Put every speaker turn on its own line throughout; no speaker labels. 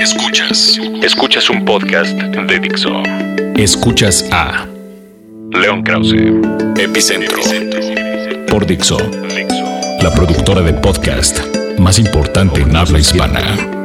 Escuchas. Escuchas un podcast de Dixo.
Escuchas a
León Krause. Epicentro.
por Dixo, la productora de podcast más importante en habla hispana.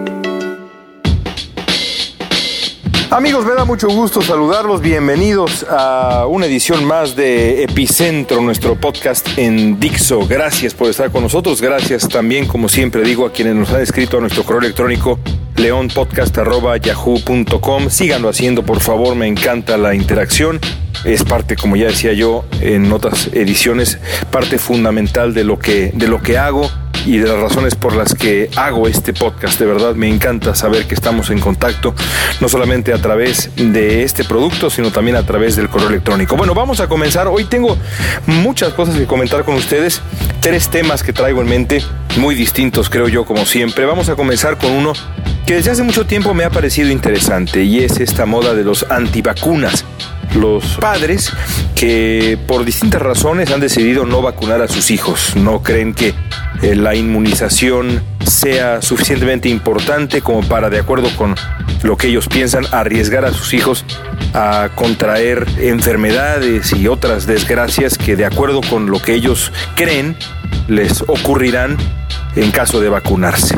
Amigos, me da mucho gusto saludarlos. Bienvenidos a una edición más de Epicentro, nuestro podcast en Dixo. Gracias por estar con nosotros. Gracias también, como siempre digo, a quienes nos han escrito a nuestro correo electrónico leonpodcast.yahoo.com. Síganlo haciendo, por favor. Me encanta la interacción. Es parte, como ya decía yo en otras ediciones, parte fundamental de lo que, de lo que hago y de las razones por las que hago este podcast. De verdad me encanta saber que estamos en contacto, no solamente a través de este producto, sino también a través del correo electrónico. Bueno, vamos a comenzar. Hoy tengo muchas cosas que comentar con ustedes, tres temas que traigo en mente, muy distintos creo yo como siempre. Vamos a comenzar con uno que desde hace mucho tiempo me ha parecido interesante y es esta moda de los antivacunas los padres que por distintas razones han decidido no vacunar a sus hijos. No creen que eh, la inmunización sea suficientemente importante como para, de acuerdo con lo que ellos piensan, arriesgar a sus hijos a contraer enfermedades y otras desgracias que, de acuerdo con lo que ellos creen, les ocurrirán en caso de vacunarse.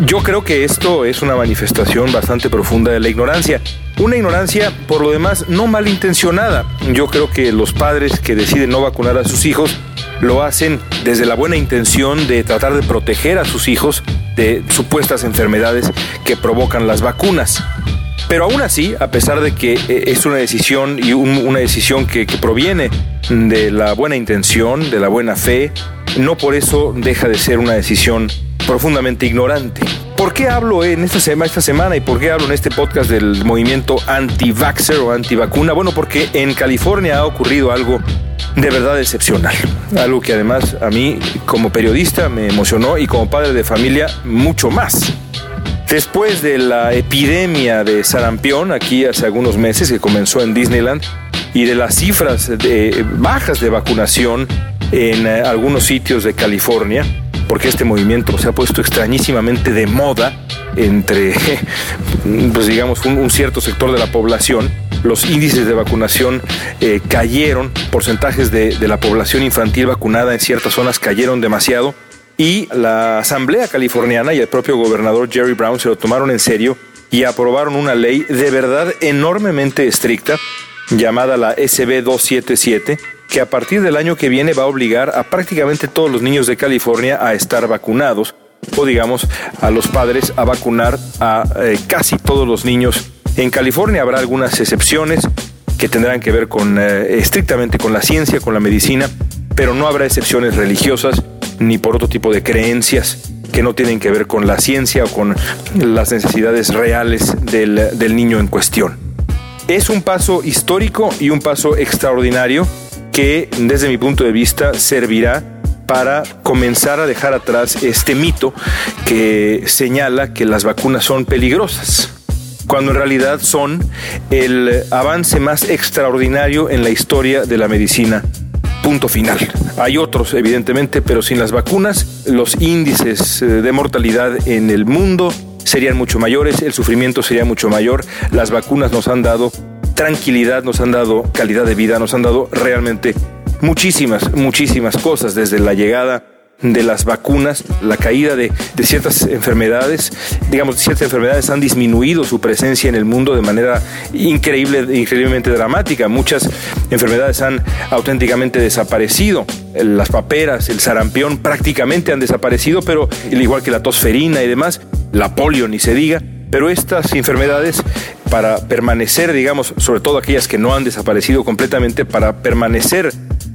Yo creo que esto es una manifestación bastante profunda de la ignorancia. Una ignorancia, por lo demás, no malintencionada. Yo creo que los padres que deciden no vacunar a sus hijos lo hacen desde la buena intención de tratar de proteger a sus hijos de supuestas enfermedades que provocan las vacunas. Pero aún así, a pesar de que eh, es una decisión y una decisión que, que proviene de la buena intención, de la buena fe, no por eso deja de ser una decisión profundamente ignorante. ¿Por qué hablo en esta, sema, esta semana y por qué hablo en este podcast del movimiento anti-vaxxer o anti-vacuna? Bueno, porque en California ha ocurrido algo de verdad excepcional. Algo que además a mí como periodista me emocionó y como padre de familia mucho más. Después de la epidemia de sarampión aquí hace algunos meses que comenzó en Disneyland y de las cifras de bajas de vacunación en eh, algunos sitios de California, porque este movimiento se ha puesto extrañísimamente de moda entre, pues digamos, un, cierto sector de la población. Los índices de vacunación eh, cayeron, porcentajes de, de la población infantil vacunada en ciertas zonas cayeron demasiado y la Asamblea Californiana y el propio gobernador Jerry Brown se lo tomaron en serio y aprobaron una ley de verdad enormemente estricta llamada la SB 277 que a partir del año que viene va a obligar a prácticamente todos los niños de California a estar vacunados o digamos a los padres a vacunar a eh, casi todos los niños. En California habrá algunas excepciones que tendrán que ver con eh, estrictamente con la ciencia, con la medicina, pero no habrá excepciones religiosas ni por otro tipo de creencias que no tienen que ver con la ciencia o con las necesidades reales del, del niño en cuestión. Es un paso histórico y un paso extraordinario que desde mi punto de vista servirá para comenzar a dejar atrás este mito que señala que las vacunas son peligrosas, cuando en realidad son el avance más extraordinario en la historia de la medicina. Punto final. Hay otros, evidentemente, pero sin las vacunas, los índices eh, de mortalidad en el mundo serían mucho mayores, el sufrimiento sería mucho mayor. Las vacunas nos han dado tranquilidad, nos han dado calidad de vida, nos han dado realmente muchísimas, muchísimas cosas, desde la llegada de las vacunas, la caída de, de, ciertas enfermedades, digamos, ciertas enfermedades han disminuido su presencia en el mundo de manera increíble, increíblemente dramática. Muchas enfermedades han auténticamente desaparecido. Las paperas, el sarampión prácticamente han desaparecido, pero al igual que la tosferina y demás, la polio ni se diga, pero estas enfermedades para permanecer, digamos, sobre todo aquellas que no han desaparecido completamente, para permanecer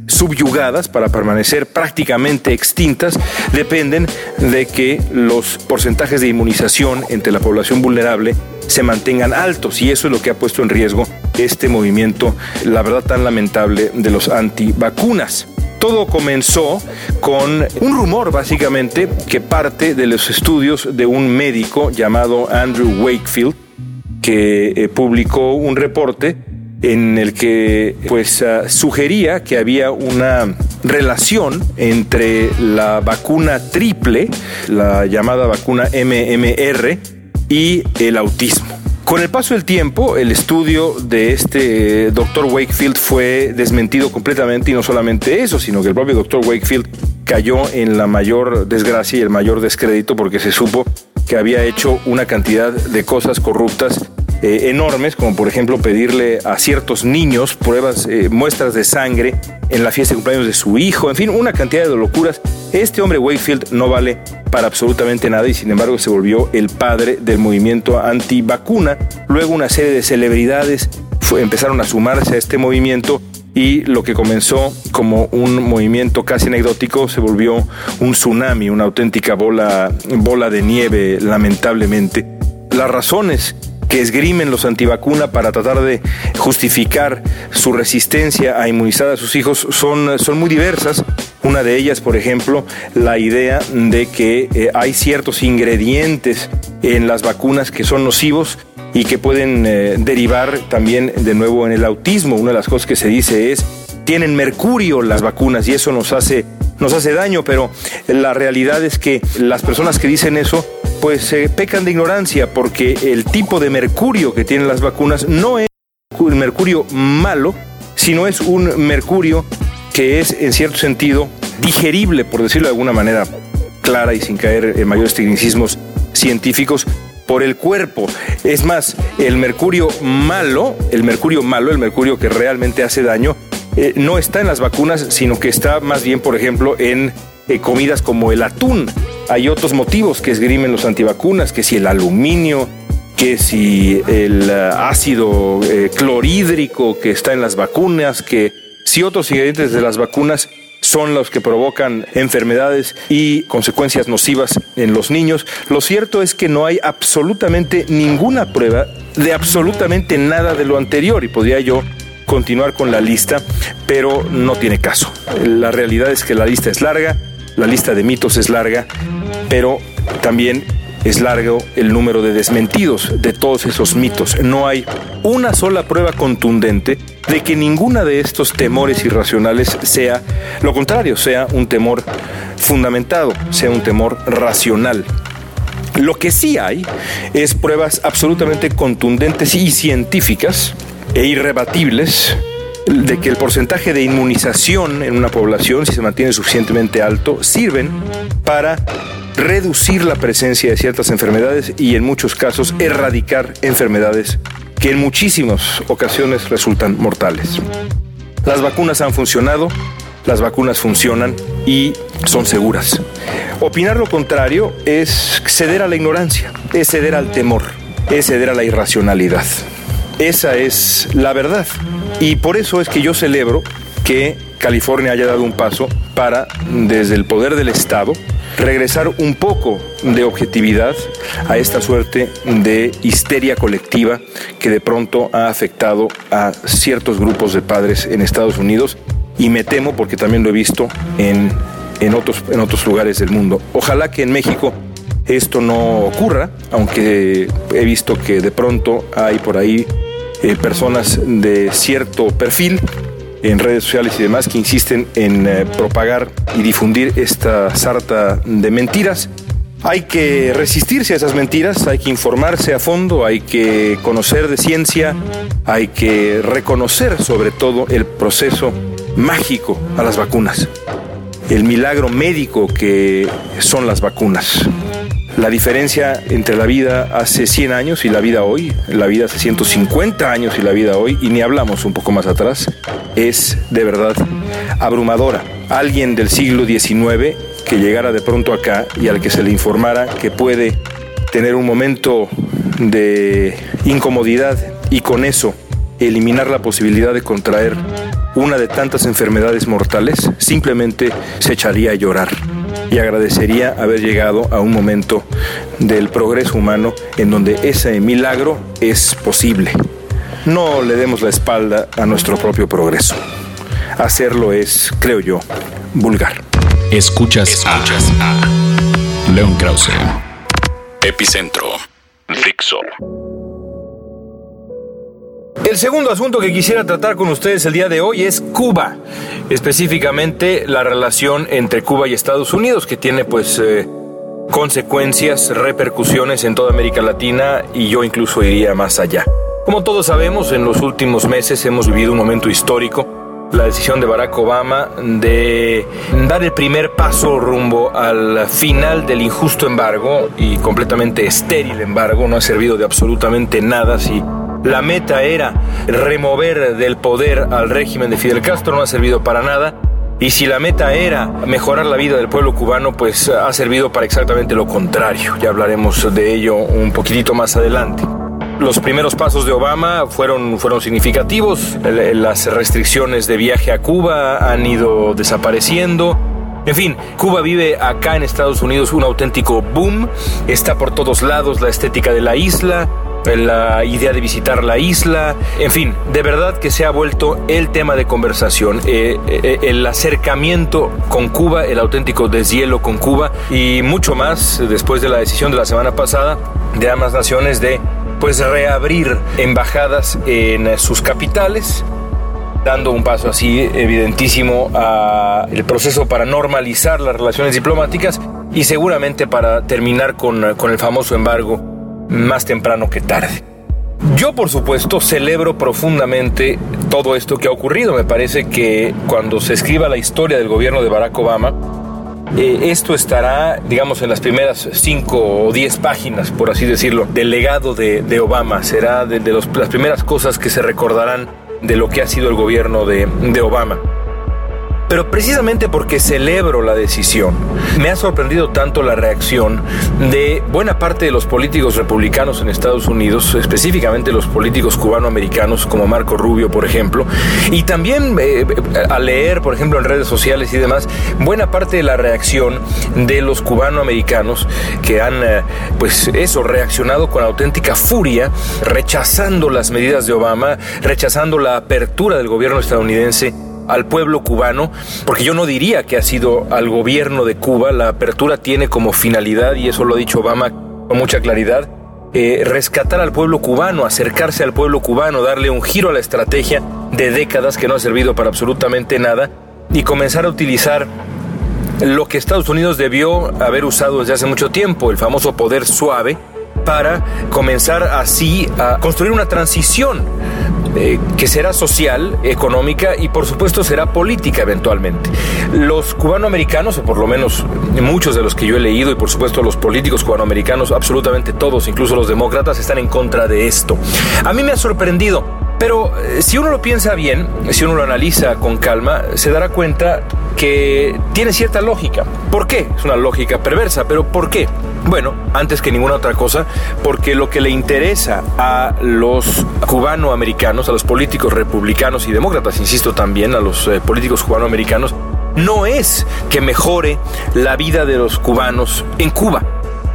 subyugadas, para permanecer prácticamente extintas, dependen de que los porcentajes de inmunización entre la población vulnerable se mantengan altos y eso es lo que ha puesto en riesgo este movimiento, la verdad tan lamentable de los antivacunas. Todo comenzó con un rumor básicamente que parte de los estudios de un médico llamado Andrew Wakefield, que eh, publicó un reporte en el que pues uh, sugería que había una relación entre la vacuna triple, la llamada vacuna MMR, y el autismo. Con el paso del tiempo, el estudio de este doctor Wakefield fue desmentido completamente y no solamente eso, sino que el propio doctor Wakefield cayó en la mayor desgracia y el mayor descrédito porque se supo que había hecho una cantidad de cosas corruptas eh, enormes, como por ejemplo pedirle a ciertos niños pruebas, eh, muestras de sangre en la fiesta de cumpleaños de su hijo, en fin, una cantidad de locuras. Este hombre Wakefield no vale para absolutamente nada y sin embargo se volvió el padre del movimiento anti-vacuna. Luego una serie de celebridades empezaron a sumarse a este movimiento y lo que comenzó como un movimiento casi anecdótico se volvió un tsunami, una auténtica bola, bola de nieve, lamentablemente. Las razones que esgrimen los antivacuna para tratar de justificar su resistencia a inmunizar a sus hijos son, son muy diversas. Una de ellas, por ejemplo, la idea de que eh, hay ciertos ingredientes en las vacunas que son nocivos y que pueden eh, derivar también de nuevo en el autismo. Una de las cosas que se dice es, tienen mercurio las vacunas y eso nos hace, nos hace daño, pero la realidad es que las personas que dicen eso pues se pecan de ignorancia porque el tipo de mercurio que tienen las vacunas no es un mercurio malo, sino es un mercurio que es en cierto sentido digerible, por decirlo de alguna manera clara y sin caer en mayores tecnicismos científicos, por el cuerpo. Es más, el mercurio malo, el mercurio malo, el mercurio que realmente hace daño, eh, no está en las vacunas, sino que está más bien, por ejemplo, en eh, comidas como el atún. Hay otros motivos que esgrimen los antivacunas, que si el aluminio, que si el eh, ácido eh, clorhídrico que está en las vacunas, que si otros ingredientes de las vacunas son los que provocan enfermedades y consecuencias nocivas en los niños. Lo cierto es que no hay absolutamente ninguna prueba de absolutamente nada de lo anterior y podría yo continuar con la lista, pero no tiene caso. La realidad es que la lista es larga la lista de mitos es larga, pero también es largo el número de desmentidos de todos esos mitos. No hay una sola prueba contundente de que ninguna de estos temores irracionales sea lo contrario, sea un temor fundamentado, sea un temor racional. Lo que sí hay es pruebas absolutamente contundentes y científicas e irrebatibles de que el porcentaje de inmunización en una población, si se mantiene suficientemente alto, sirven para reducir la presencia de ciertas enfermedades y en muchos casos erradicar enfermedades que en muchísimas ocasiones resultan mortales. Las vacunas han funcionado, las vacunas funcionan y son seguras. Opinar lo contrario es ceder a la ignorancia, es ceder al temor, es ceder a la irracionalidad. Esa es la verdad. Y por eso es que yo celebro que California haya dado un paso para, desde el poder del Estado, regresar un poco de objetividad a esta suerte de histeria colectiva que de pronto ha afectado a ciertos grupos de padres en Estados Unidos y me temo porque también lo he visto en, en, otros, en otros lugares del mundo. Ojalá que en México esto no ocurra, aunque he visto que de pronto hay por ahí eh, personas de cierto perfil en redes sociales y demás que insisten en eh, propagar y difundir esta sarta de mentiras. Hay que resistirse a esas mentiras, hay que informarse a fondo, hay que conocer de ciencia, hay que reconocer sobre todo el proceso mágico a las vacunas, el milagro médico que son las vacunas la diferencia entre la vida hace 100 años y la vida hoy, la vida hace 150 años y la vida hoy, y ni hablamos un poco más atrás, es de verdad abrumadora. Alguien del siglo XIX que llegara de pronto acá y al que se le informara que puede tener un momento de incomodidad y con eso eliminar la posibilidad de contraer una de tantas enfermedades mortales, simplemente se echaría a llorar y agradecería haber llegado a un momento del progreso humano en donde ese milagro es posible. No le demos la espalda a nuestro propio progreso. Hacerlo es, creo yo, vulgar.
Escuchas, Escuchas a, León Krause. Epicentro. Fixo.
El segundo asunto que quisiera tratar con ustedes el día de hoy es Cuba, específicamente la relación entre Cuba y Estados Unidos, que tiene pues eh, consecuencias, repercusiones en toda América Latina y yo incluso iría más allá. Como todos sabemos, en los últimos meses hemos vivido un momento histórico la decisión de Barack Obama de dar el primer paso rumbo al final del injusto embargo y completamente estéril embargo, no ha servido de absolutamente nada si la meta era remover del poder al régimen de Fidel Castro, no ha servido para nada. Y si la meta era mejorar la vida del pueblo cubano, pues ha servido para exactamente lo contrario. Ya hablaremos de ello un poquitito más adelante. Los primeros pasos de Obama fueron, fueron significativos. Las restricciones de viaje a Cuba han ido desapareciendo. En fin, Cuba vive acá en Estados Unidos un auténtico boom. Está por todos lados la estética de la isla, la idea de visitar la isla, en fin, de verdad que se ha vuelto el tema de conversación, eh, eh, el acercamiento con Cuba, el auténtico deshielo con Cuba y mucho más después de la decisión de la semana pasada de ambas naciones de pues reabrir embajadas en sus capitales dando un paso así evidentísimo al proceso para normalizar las relaciones diplomáticas y seguramente para terminar con, con el famoso embargo más temprano que tarde. Yo, por supuesto, celebro profundamente todo esto que ha ocurrido. Me parece que cuando se escriba la historia del gobierno de Barack Obama, eh, esto estará, digamos, en las primeras cinco o diez páginas, por así decirlo, del legado de, Obama. Será de, las primeras cosas que se recordarán de lo que ha sido el gobierno de Obama. Pero precisamente porque celebro la decisión, me ha sorprendido tanto la reacción de buena parte de los políticos republicanos en Estados Unidos, específicamente los políticos cubanoamericanos como Marco Rubio, por ejemplo, y también eh, al leer, por ejemplo, en redes sociales y demás, buena parte de la reacción de los cubanoamericanos que han, eh, pues eso, reaccionado con auténtica furia, rechazando las medidas de Obama, rechazando la apertura del gobierno estadounidense al pueblo cubano, porque yo no diría que ha sido al gobierno de Cuba, la apertura tiene como finalidad, y eso lo ha dicho Obama con mucha claridad, eh, rescatar al pueblo cubano, acercarse al pueblo cubano, darle un giro a la estrategia de décadas que no ha servido para absolutamente nada y comenzar a utilizar lo que Estados Unidos debió haber usado desde hace mucho tiempo, el famoso poder suave, para comenzar así a construir una transición eh, que será social, económica y por supuesto será política eventualmente. Los cubanoamericanos, o por lo menos muchos de los que yo he leído y por supuesto los políticos cubanoamericanos, absolutamente todos, incluso los demócratas, están en contra de esto. A mí me ha sorprendido pero eh, si uno lo piensa bien, si uno lo analiza con calma, se dará cuenta que tiene cierta lógica. ¿Por qué? Es una lógica perversa, pero ¿por qué? Bueno, antes que ninguna otra cosa, porque lo que le interesa a los cubanoamericanos, a los políticos republicanos y demócratas, insisto también, a los eh, políticos cubanoamericanos, no es que mejore la vida de los cubanos en Cuba.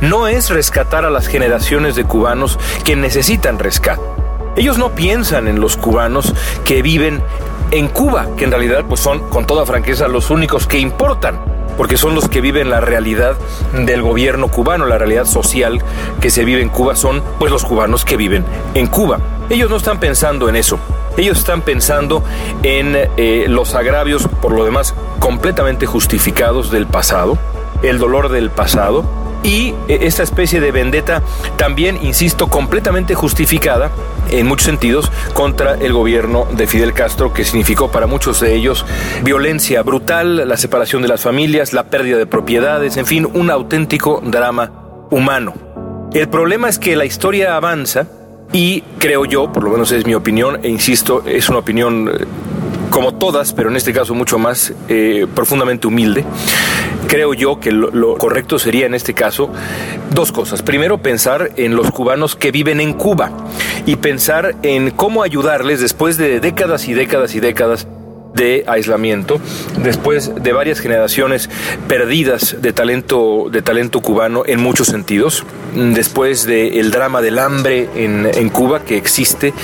No es rescatar a las generaciones de cubanos que necesitan rescate ellos no piensan en los cubanos que viven en Cuba, que en realidad pues son con toda franqueza los únicos que importan, porque son los que viven la realidad del gobierno cubano, la realidad social que se vive en Cuba son pues los cubanos que viven en Cuba. Ellos no están pensando en eso. Ellos están pensando en eh, los agravios, por lo demás, completamente justificados del pasado, el dolor del pasado, y eh, esta especie de vendetta también, insisto, completamente justificada en muchos sentidos contra el gobierno de Fidel Castro, que significó para muchos de ellos violencia brutal, la separación de las familias, la pérdida de propiedades, en fin, un auténtico drama humano. El problema es que la historia avanza y creo yo, por lo menos es mi opinión, e insisto, es una opinión eh, como todas, pero en este caso mucho más eh, profundamente humilde, creo yo que lo, correcto sería en este caso dos cosas. Primero, pensar en los cubanos que viven en Cuba y pensar en cómo ayudarles después de décadas y décadas y décadas de aislamiento, después de varias generaciones perdidas de talento, de talento cubano en muchos sentidos, después del drama del hambre en, en, Cuba que existe,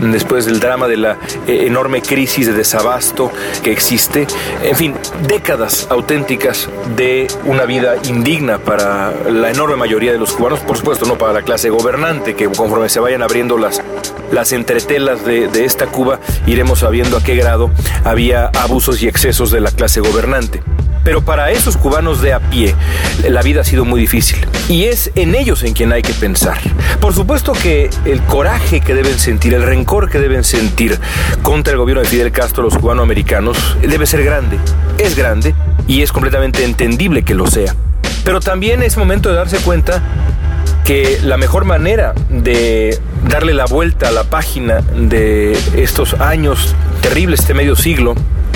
después del drama de la eh, enorme crisis de desabasto que existe, en fin, décadas auténticas de una vida indigna para la enorme mayoría de los cubanos, por supuesto no para la clase gobernante, que conforme se vayan abriendo las, las entretelas de, de esta Cuba, iremos sabiendo a qué grado había abusos y excesos de la clase gobernante. Pero para esos cubanos de a pie, la vida ha sido muy difícil. Y es en ellos en quien hay que pensar. Por supuesto que el coraje que deben sentir, el rencor que deben sentir contra el gobierno de Fidel Castro, los cubanoamericanos, debe ser grande. Es grande y es completamente entendible que lo sea. Pero también es momento de darse cuenta que la mejor manera de darle la vuelta a la página de estos años terribles, este medio siglo,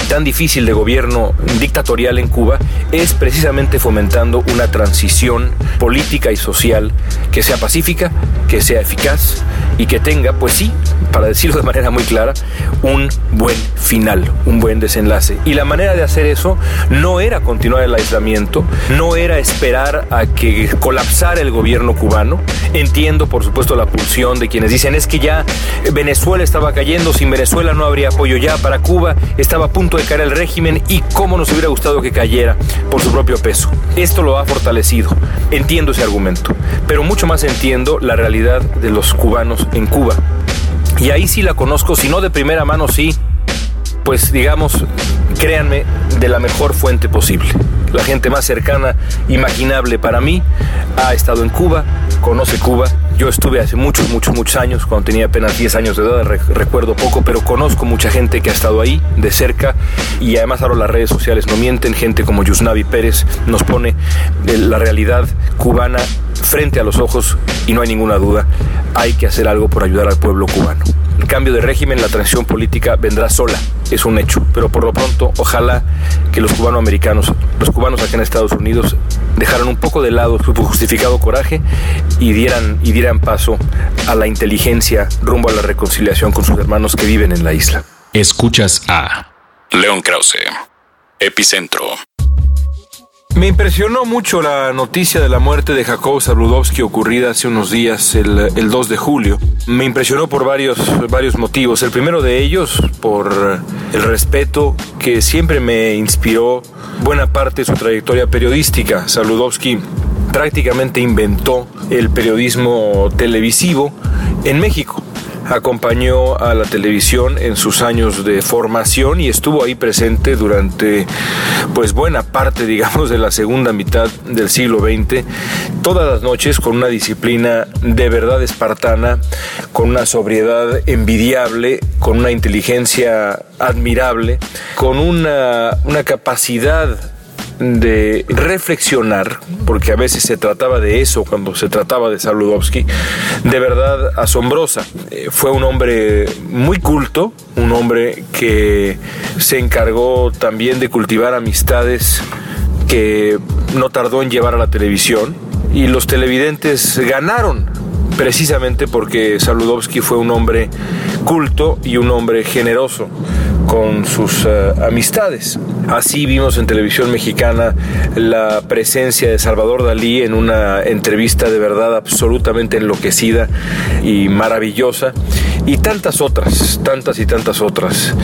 tan difícil de gobierno dictatorial en Cuba es precisamente fomentando una transición política y social que sea pacífica, que sea eficaz y que tenga, pues sí, para decirlo de manera muy clara, un buen final, un buen desenlace. Y la manera de hacer eso no era continuar el aislamiento, no era esperar a que colapsara el gobierno cubano. Entiendo, por supuesto, la pulsión de quienes dicen es que ya Venezuela estaba cayendo, sin Venezuela no habría apoyo ya para Cuba, estaba a punto de caer el régimen y cómo nos hubiera gustado que cayera por su propio peso. Esto lo ha fortalecido. Entiendo ese argumento, pero mucho más entiendo la realidad de los cubanos en Cuba. Y ahí sí la conozco, si no de primera mano, sí, pues digamos, créanme, de la mejor fuente posible. La gente más cercana, imaginable para mí, ha estado en Cuba, conoce Cuba. Yo estuve hace muchos, muchos, muchos años, cuando tenía apenas 10 años de edad, recuerdo poco, pero conozco mucha gente que ha estado ahí de cerca y además ahora las redes sociales no mienten, gente como Yusnavi Pérez nos pone eh, la realidad cubana frente a los ojos y no hay ninguna duda, hay que hacer algo por ayudar al pueblo cubano. El cambio de régimen, la transición política vendrá sola, es un hecho, pero por lo pronto ojalá que los cubanoamericanos, los cubanos acá en Estados Unidos, dejaran un poco de lado su justificado coraje y dieran, y dieran paso a la inteligencia rumbo a la reconciliación con sus hermanos que viven en la isla.
Escuchas a León Krause, Epicentro.
Me impresionó mucho la noticia de la muerte de Jacob Zabludovsky ocurrida hace unos días, el, el, 2 de julio. Me impresionó por varios, varios motivos. El primero de ellos, por el respeto que siempre me inspiró buena parte de su trayectoria periodística. Zabludovsky prácticamente inventó el periodismo televisivo en México acompañó a la televisión en sus años de formación y estuvo ahí presente durante pues buena parte digamos de la segunda mitad del siglo XX todas las noches con una disciplina de verdad espartana con una sobriedad envidiable con una inteligencia admirable con una, una capacidad de reflexionar, porque a veces se trataba de eso cuando se trataba de Saludowski, de verdad asombrosa. Eh, fue un hombre muy culto, un hombre que se encargó también de cultivar amistades que no tardó en llevar a la televisión y los televidentes ganaron precisamente porque Saludowski fue un hombre culto y un hombre generoso con sus uh, amistades. Así vimos en televisión mexicana la presencia de Salvador Dalí en una entrevista de verdad absolutamente enloquecida y maravillosa y tantas otras, tantas y tantas otras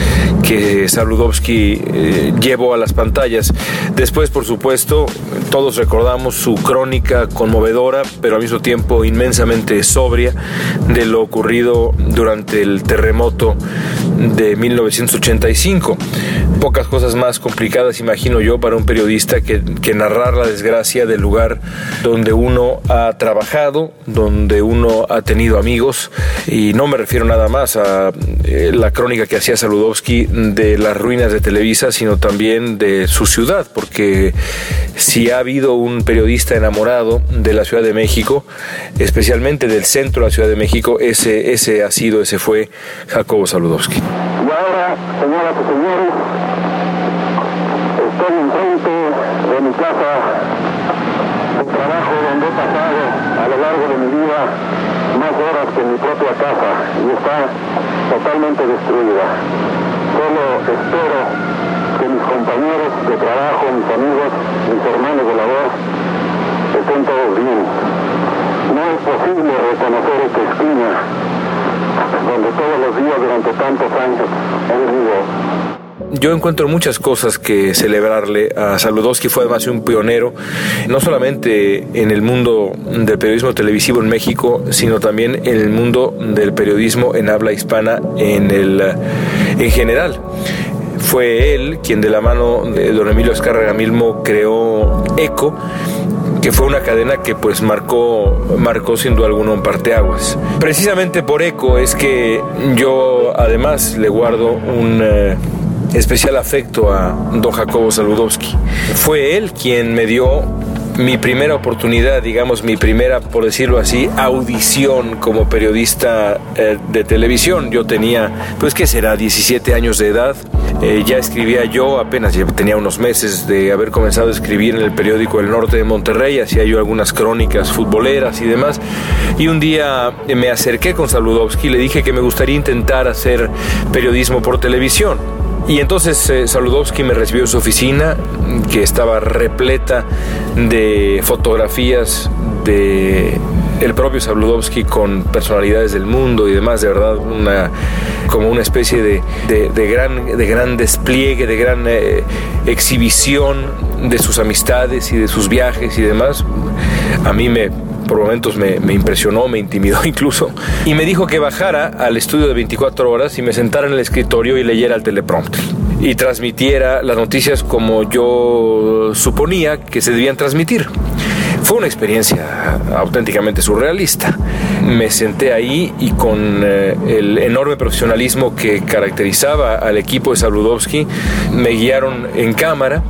que Saludowski eh, llevó a las pantallas. Después, por supuesto, todos recordamos su crónica conmovedora, pero al mismo tiempo inmensamente sobria de lo ocurrido durante el terremoto de 1985. Pocas cosas más complicadas, imagino yo, para un periodista que, que narrar la desgracia del lugar donde uno ha trabajado, donde uno ha tenido amigos, y no me refiero nada más a eh, la crónica que hacía Saludowski de las ruinas de Televisa, sino también de su ciudad, porque si ha habido un periodista enamorado de la Ciudad de México, especialmente del centro de la Ciudad de México, ese, ese ha sido, ese fue Jacobo Saludowski.
Y ahora, señoras y señores, estoy enfrente de mi casa, el trabajo donde he pasado a lo largo de mi vida más horas que en mi propia casa y está totalmente destruida. Solo espero que mis compañeros de trabajo, mis amigos, mis hermanos de labor, estén todos bien. No es posible reconocer esta esquina donde todos los días durante tantos años he vivido
yo encuentro muchas cosas que celebrarle a Saludowski, fue además un pionero, no solamente en el mundo del periodismo televisivo en México, sino también en el mundo del periodismo en habla hispana en, el, en general Fue él quien de la mano de don Emilio Escárraga Milmo creó ECO, que fue una cadena que pues marcó, marcó sin duda alguna un parteaguas. Precisamente por ECO es que yo además le guardo un... Eh, especial afecto a don Jacobo Saludowski. Fue él quien me dio mi primera oportunidad, digamos, mi primera, por decirlo así, audición como periodista eh, de televisión. Yo tenía, pues, ¿qué será? 17 años de edad. Eh, ya escribía yo, apenas tenía unos meses de haber comenzado a escribir en el periódico El Norte de Monterrey, hacía yo algunas crónicas futboleras y demás. Y un día me acerqué con Saludowski y le dije que me gustaría intentar hacer periodismo por televisión. Y entonces eh, Saludowski me recibió en su oficina, que estaba repleta de fotografías de el propio Saludowski con personalidades del mundo y demás, de verdad, una, como una especie de, gran, de gran despliegue, de gran eh, exhibición de sus amistades y de sus viajes y demás. A mí me por momentos me, me, impresionó, me intimidó incluso, y me dijo que bajara al estudio de 24 horas y me sentara en el escritorio y leyera el teleprompter y transmitiera las noticias como yo suponía que se debían transmitir. Fue una experiencia auténticamente surrealista. Me senté ahí y con eh, el enorme profesionalismo que caracterizaba al equipo de Saludowski, me guiaron en cámara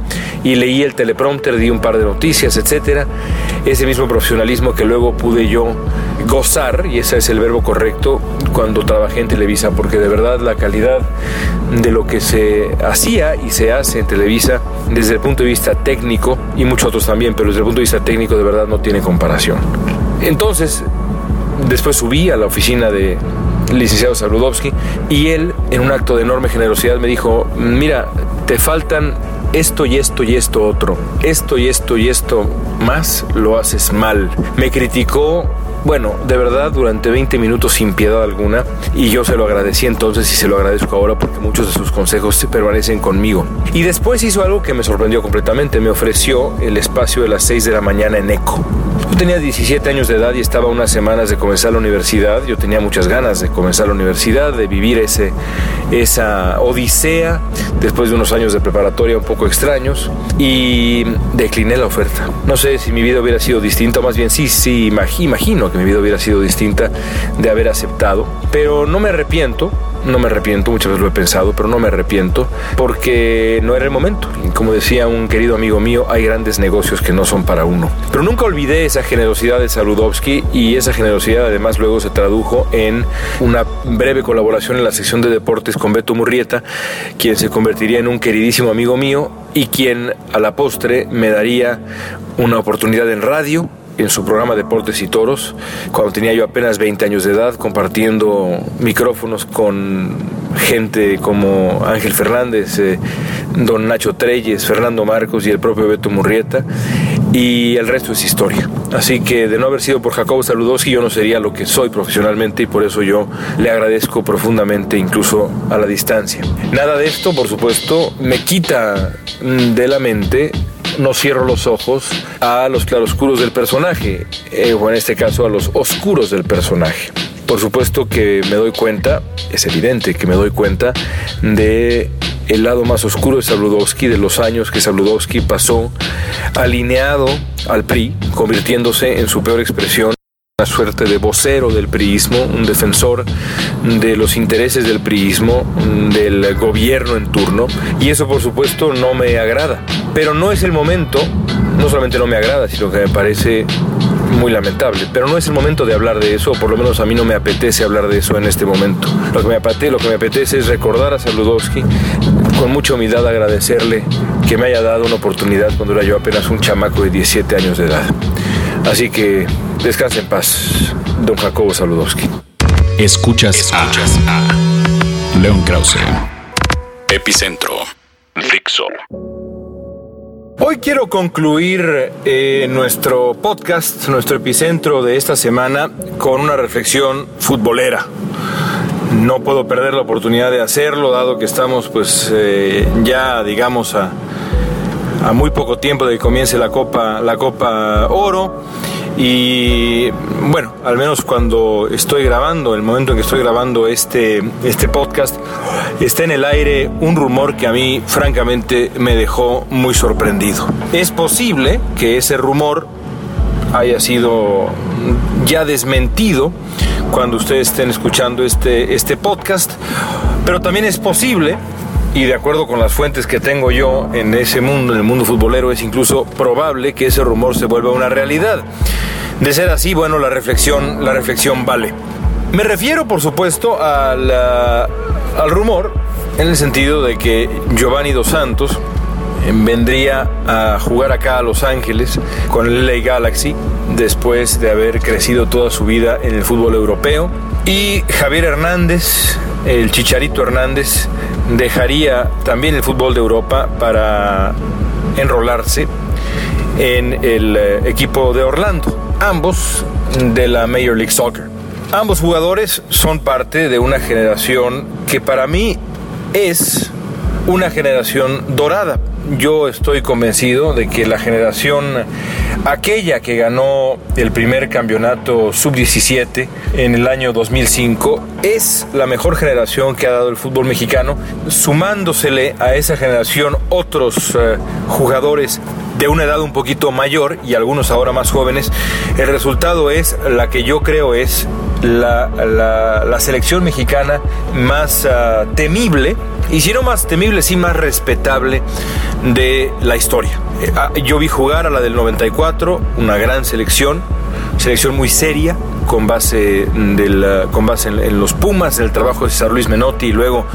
y leí el teleprompter, di un par de noticias, etcétera. Ese mismo profesionalismo que luego pude yo gozar, y ese es el verbo correcto, cuando trabajé en Televisa, porque de verdad la calidad de lo que se hacía y se hace en Televisa desde el punto de vista técnico, y muchos otros también, pero desde el punto de vista técnico de verdad no tiene comparación. Entonces, después subí a la oficina de licenciado Saludowski y él, en un acto de enorme generosidad, me dijo, mira, te faltan esto y esto y esto otro, esto y esto y esto más lo haces mal. Me criticó bueno, de verdad, durante 20 minutos sin piedad alguna, y yo se lo agradecí entonces y se lo agradezco ahora porque muchos de sus consejos permanecen conmigo. Y después hizo algo que me sorprendió completamente, me ofreció el espacio de las 6 de la mañana en ECO. Yo tenía 17 años de edad y estaba unas semanas de comenzar la universidad. Yo tenía muchas ganas de comenzar la universidad, de vivir ese, esa odisea después de unos años de preparatoria un poco extraños y decliné la oferta. No sé si mi vida hubiera sido distinta, más bien sí, sí, imagino que mi vida hubiera sido distinta de haber aceptado, pero no me arrepiento no me arrepiento, muchas veces lo he pensado, pero no me arrepiento porque no era el momento. Como decía un querido amigo mío, hay grandes negocios que no son para uno. Pero nunca olvidé esa generosidad de Saludowski y esa generosidad además luego se tradujo en una breve colaboración en la sección de deportes con Beto Murrieta, quien se convertiría en un queridísimo amigo mío y quien a la postre me daría una oportunidad en radio en su programa Deportes y Toros, cuando tenía yo apenas 20 años de edad, compartiendo micrófonos con gente como Ángel Fernández, eh, don Nacho Treyes, Fernando Marcos y el propio Beto Murrieta, y el resto es historia. Así que de no haber sido por Jacobo Saludowski yo no sería lo que soy profesionalmente y por eso yo le agradezco profundamente incluso a la distancia. Nada de esto, por supuesto, me quita de la mente no cierro los ojos a los claroscuros del personaje, eh, o en este caso a los oscuros del personaje. Por supuesto que me doy cuenta, es evidente que me doy cuenta de el lado más oscuro de Sabludowski, de los años que Sabludowski pasó alineado al PRI, convirtiéndose en su peor expresión una suerte de vocero del priismo, un defensor de los intereses del priismo, del gobierno en turno, y eso por supuesto no me agrada. Pero no es el momento, no solamente no me agrada, sino que me parece muy lamentable, pero no es el momento de hablar de eso, o por lo menos a mí no me apetece hablar de eso en este momento. Lo que me apetece, lo que me apetece es recordar a Saludowski, con mucha humildad agradecerle que me haya dado una oportunidad cuando era yo apenas un chamaco de 17 años de edad. Así que descanse en paz, don Jacobo Saludowski.
Escuchas, Escuchas a, León Krause. Epicentro. Fixo.
Hoy quiero concluir eh, nuestro podcast, nuestro epicentro de esta semana, con una reflexión futbolera. No puedo perder la oportunidad de hacerlo, dado que estamos pues eh, ya digamos a, a muy poco tiempo de que comience la Copa, la Copa Oro Y bueno, al menos cuando estoy grabando, el momento en que estoy grabando este, este podcast, está en el aire un rumor que a mí francamente me dejó muy sorprendido. Es posible que ese rumor haya sido ya desmentido cuando ustedes estén escuchando este, este podcast, pero también es posible y de acuerdo con las fuentes que tengo yo en ese mundo, en el mundo futbolero, es incluso probable que ese rumor se vuelva una realidad. De ser así, bueno, la reflexión, la reflexión vale. Me refiero, por supuesto, al, al rumor en el sentido de que Giovanni Dos Santos vendría a jugar acá a Los Ángeles con el LA Galaxy después de haber crecido toda su vida en el fútbol europeo. Y Javier Hernández, el Chicharito Hernández, dejaría también el fútbol de Europa para enrolarse en el eh, equipo de Orlando, ambos de la Major League Soccer. Ambos jugadores son parte de una generación que para mí es una generación dorada. Yo estoy convencido de que la generación aquella que ganó el primer campeonato sub-17 en el año 2005 es la mejor generación que ha dado el fútbol mexicano, sumándosele a esa generación otros eh, jugadores de una edad un poquito mayor y algunos ahora más jóvenes, el resultado es la que yo creo es la, la, selección mexicana más uh, temible, y si no más temible, sí más respetable de la historia. Eh, ah, yo vi jugar a la del 94, una gran selección, selección muy seria, con base, del, con base en, los Pumas, en el trabajo de César Luis Menotti y luego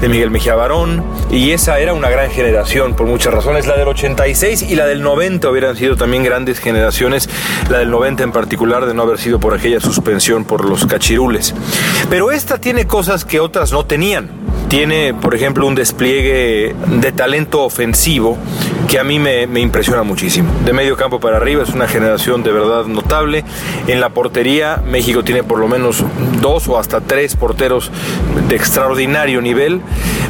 de Miguel Mejía Barón. Y esa era una gran generación por muchas razones. La del 86 y la del 90 hubieran sido también grandes generaciones. La del 90 en particular de no haber sido por aquella suspensión por los cachirules. Pero esta tiene cosas que otras no tenían tiene, por ejemplo, un despliegue de talento ofensivo que a mí me, impresiona muchísimo. De medio campo para arriba es una generación de verdad notable. En la portería, México tiene por lo menos dos o hasta tres porteros de extraordinario nivel.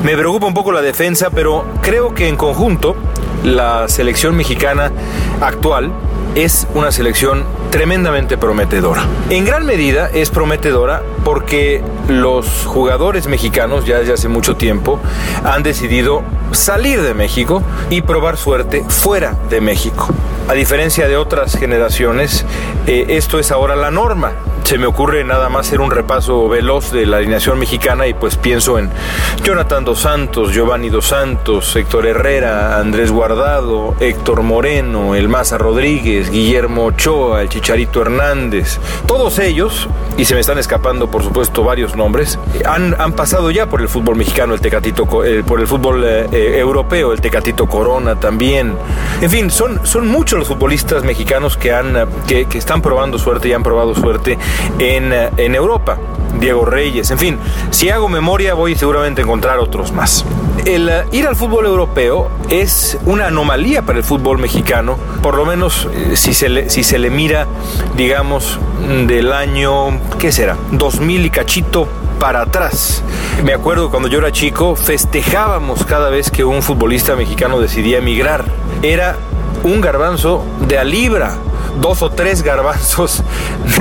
Me preocupa un poco la defensa, pero creo que en conjunto la selección mexicana actual es una selección tremendamente prometedora. En gran medida es prometedora porque los jugadores mexicanos ya desde hace mucho tiempo han decidido salir de México y probar suerte fuera de México. A diferencia de otras generaciones, eh, esto es ahora la norma se me ocurre nada más hacer un repaso veloz de la alineación mexicana y pues pienso en Jonathan Dos Santos, Giovanni Dos Santos, Héctor Herrera, Andrés Guardado, Héctor Moreno, El Maza Rodríguez, Guillermo Ochoa, el Chicharito Hernández. Todos ellos, y se me están escapando por supuesto varios nombres, han, han pasado ya por el fútbol mexicano, el Tecatito, eh, por el fútbol eh, eh, europeo, el Tecatito Corona también. En fin, son, son muchos los futbolistas mexicanos que, han, que, que están probando suerte y han probado suerte en, en Europa. Diego Reyes, en fin, si hago memoria voy seguramente a encontrar otros más. El eh, ir al fútbol europeo es una anomalía para el fútbol mexicano, por lo menos eh, si, se le, si se le mira, digamos, del año, ¿qué será? 2000 y cachito para atrás. Me acuerdo cuando yo era chico, festejábamos cada vez que un futbolista mexicano decidía emigrar. Era un garbanzo de a libra dos o tres garbanzos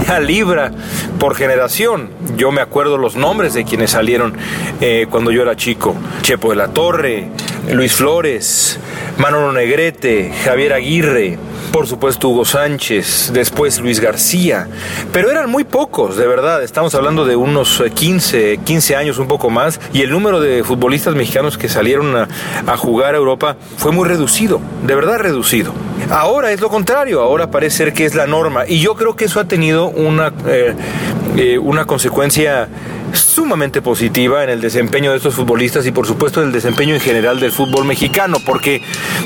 a libra por generación. Yo me acuerdo los nombres de quienes salieron eh, cuando yo era chico. Chepo de la Torre, Luis Flores, Manolo Negrete, Javier Aguirre, por supuesto Hugo Sánchez, después Luis García, pero eran muy pocos, de verdad, estamos hablando de unos 15, 15 años, un poco más, y el número de futbolistas mexicanos que salieron a, jugar a Europa fue muy reducido, de verdad reducido. Ahora es lo contrario, ahora parece ser que es la norma, y yo creo que eso ha tenido una, eh, eh, una consecuencia sumamente positiva en el desempeño de estos futbolistas y por supuesto en el desempeño en general del fútbol mexicano, porque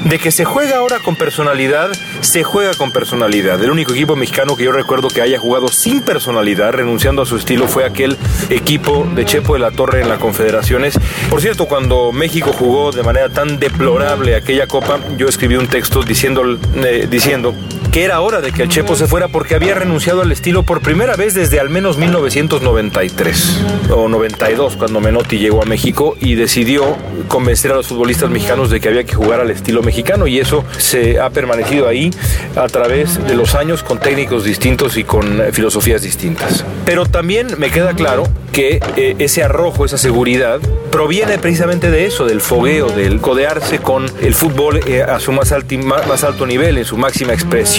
de que se juega ahora con personalidad, se juega con personalidad. El único equipo mexicano que yo recuerdo que haya jugado sin personalidad, renunciando a su estilo, fue aquel equipo de Chepo de la Torre en las Confederaciones. Por cierto, cuando México jugó de manera tan deplorable aquella copa, yo escribí un texto diciendo, eh, diciendo que era hora de que el Chepo se fuera porque había renunciado al estilo por primera vez desde al menos 1993 o 92 cuando Menotti llegó a México y decidió convencer a los futbolistas mexicanos de que había que jugar al estilo mexicano y eso se ha permanecido ahí a través de los años con técnicos distintos y con filosofías distintas. Pero también me queda claro que eh, ese arrojo, esa seguridad, proviene precisamente de eso, del fogueo, del codearse con el fútbol eh, a su más alto nivel, en su máxima expresión.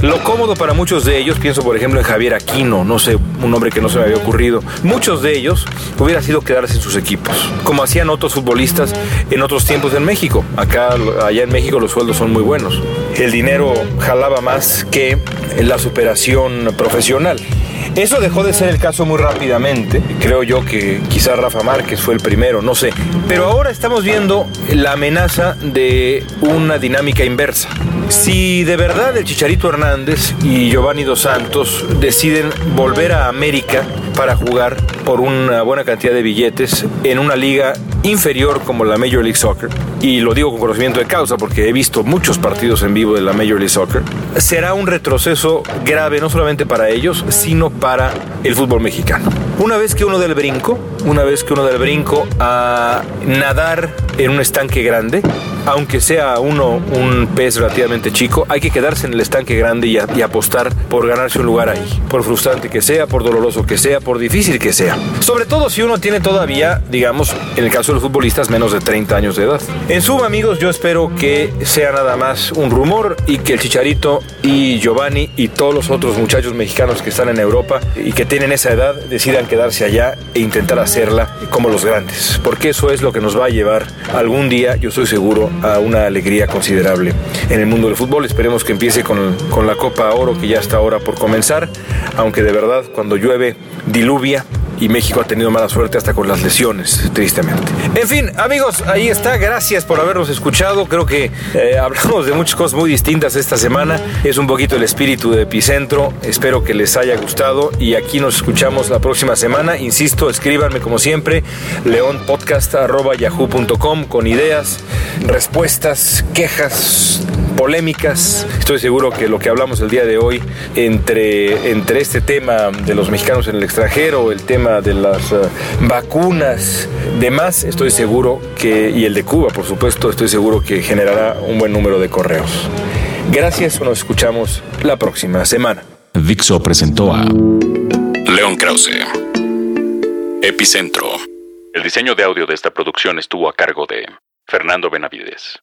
Lo cómodo para muchos de ellos, pienso por ejemplo en Javier Aquino, no sé, un nombre que no se me había ocurrido, muchos de ellos hubiera sido quedarse en sus equipos, como hacían otros futbolistas en otros tiempos en México. Acá, allá en México los sueldos son muy buenos. El dinero jalaba más que la superación profesional. Eso dejó de ser el caso muy rápidamente. Creo yo que quizá Rafa Márquez fue el primero, no sé. Pero ahora estamos viendo la amenaza de una dinámica inversa. Si de verdad el Chicharito Hernández y Giovanni Dos Santos deciden volver a América para jugar por una buena cantidad de billetes en una liga inferior como la Major League Soccer, y lo digo con conocimiento de causa porque he visto muchos partidos en vivo de la Major League Soccer, será un retroceso grave no solamente para ellos, sino para el fútbol mexicano. Una vez que uno del brinco, una vez que uno del brinco a nadar en un estanque grande, aunque sea uno un pez relativamente chico, hay que quedarse en el estanque grande y, apostar por ganarse un lugar ahí. Por frustrante que sea, por doloroso que sea, por difícil que sea. Sobre todo si uno tiene todavía, digamos, en el caso de los futbolistas, menos de 30 años de edad. En suma, amigos, yo espero que sea nada más un rumor y que el Chicharito y Giovanni y todos los otros muchachos mexicanos que están en Europa y que tienen esa edad decidan quedarse allá e intentar hacerla como los grandes. Porque eso es lo que nos va a llevar algún día, yo estoy seguro, a una alegría considerable en el mundo del fútbol. Esperemos que empiece con, con la Copa Oro que ya está ahora por comenzar, aunque de verdad cuando llueve diluvia México ha tenido mala suerte hasta con las lesiones, tristemente. En fin, amigos, ahí está. Gracias por habernos escuchado. Creo que eh, hablamos de muchas cosas muy distintas esta semana. Es un poquito el espíritu de Epicentro. Espero que les haya gustado y aquí nos escuchamos la próxima semana. Insisto, escríbanme como siempre, leonpodcast.yahoo.com con ideas, respuestas, quejas, polémicas. Estoy seguro que lo que hablamos el día de hoy entre, entre este tema de los mexicanos en el extranjero, el tema de las uh, vacunas, demás, estoy seguro que, y el de Cuba, por supuesto, estoy seguro que generará un buen número de correos. Gracias, nos escuchamos la próxima semana.
Dixo presentó a
León Krause. Epicentro. El diseño de audio de esta producción estuvo a cargo de Fernando Benavides.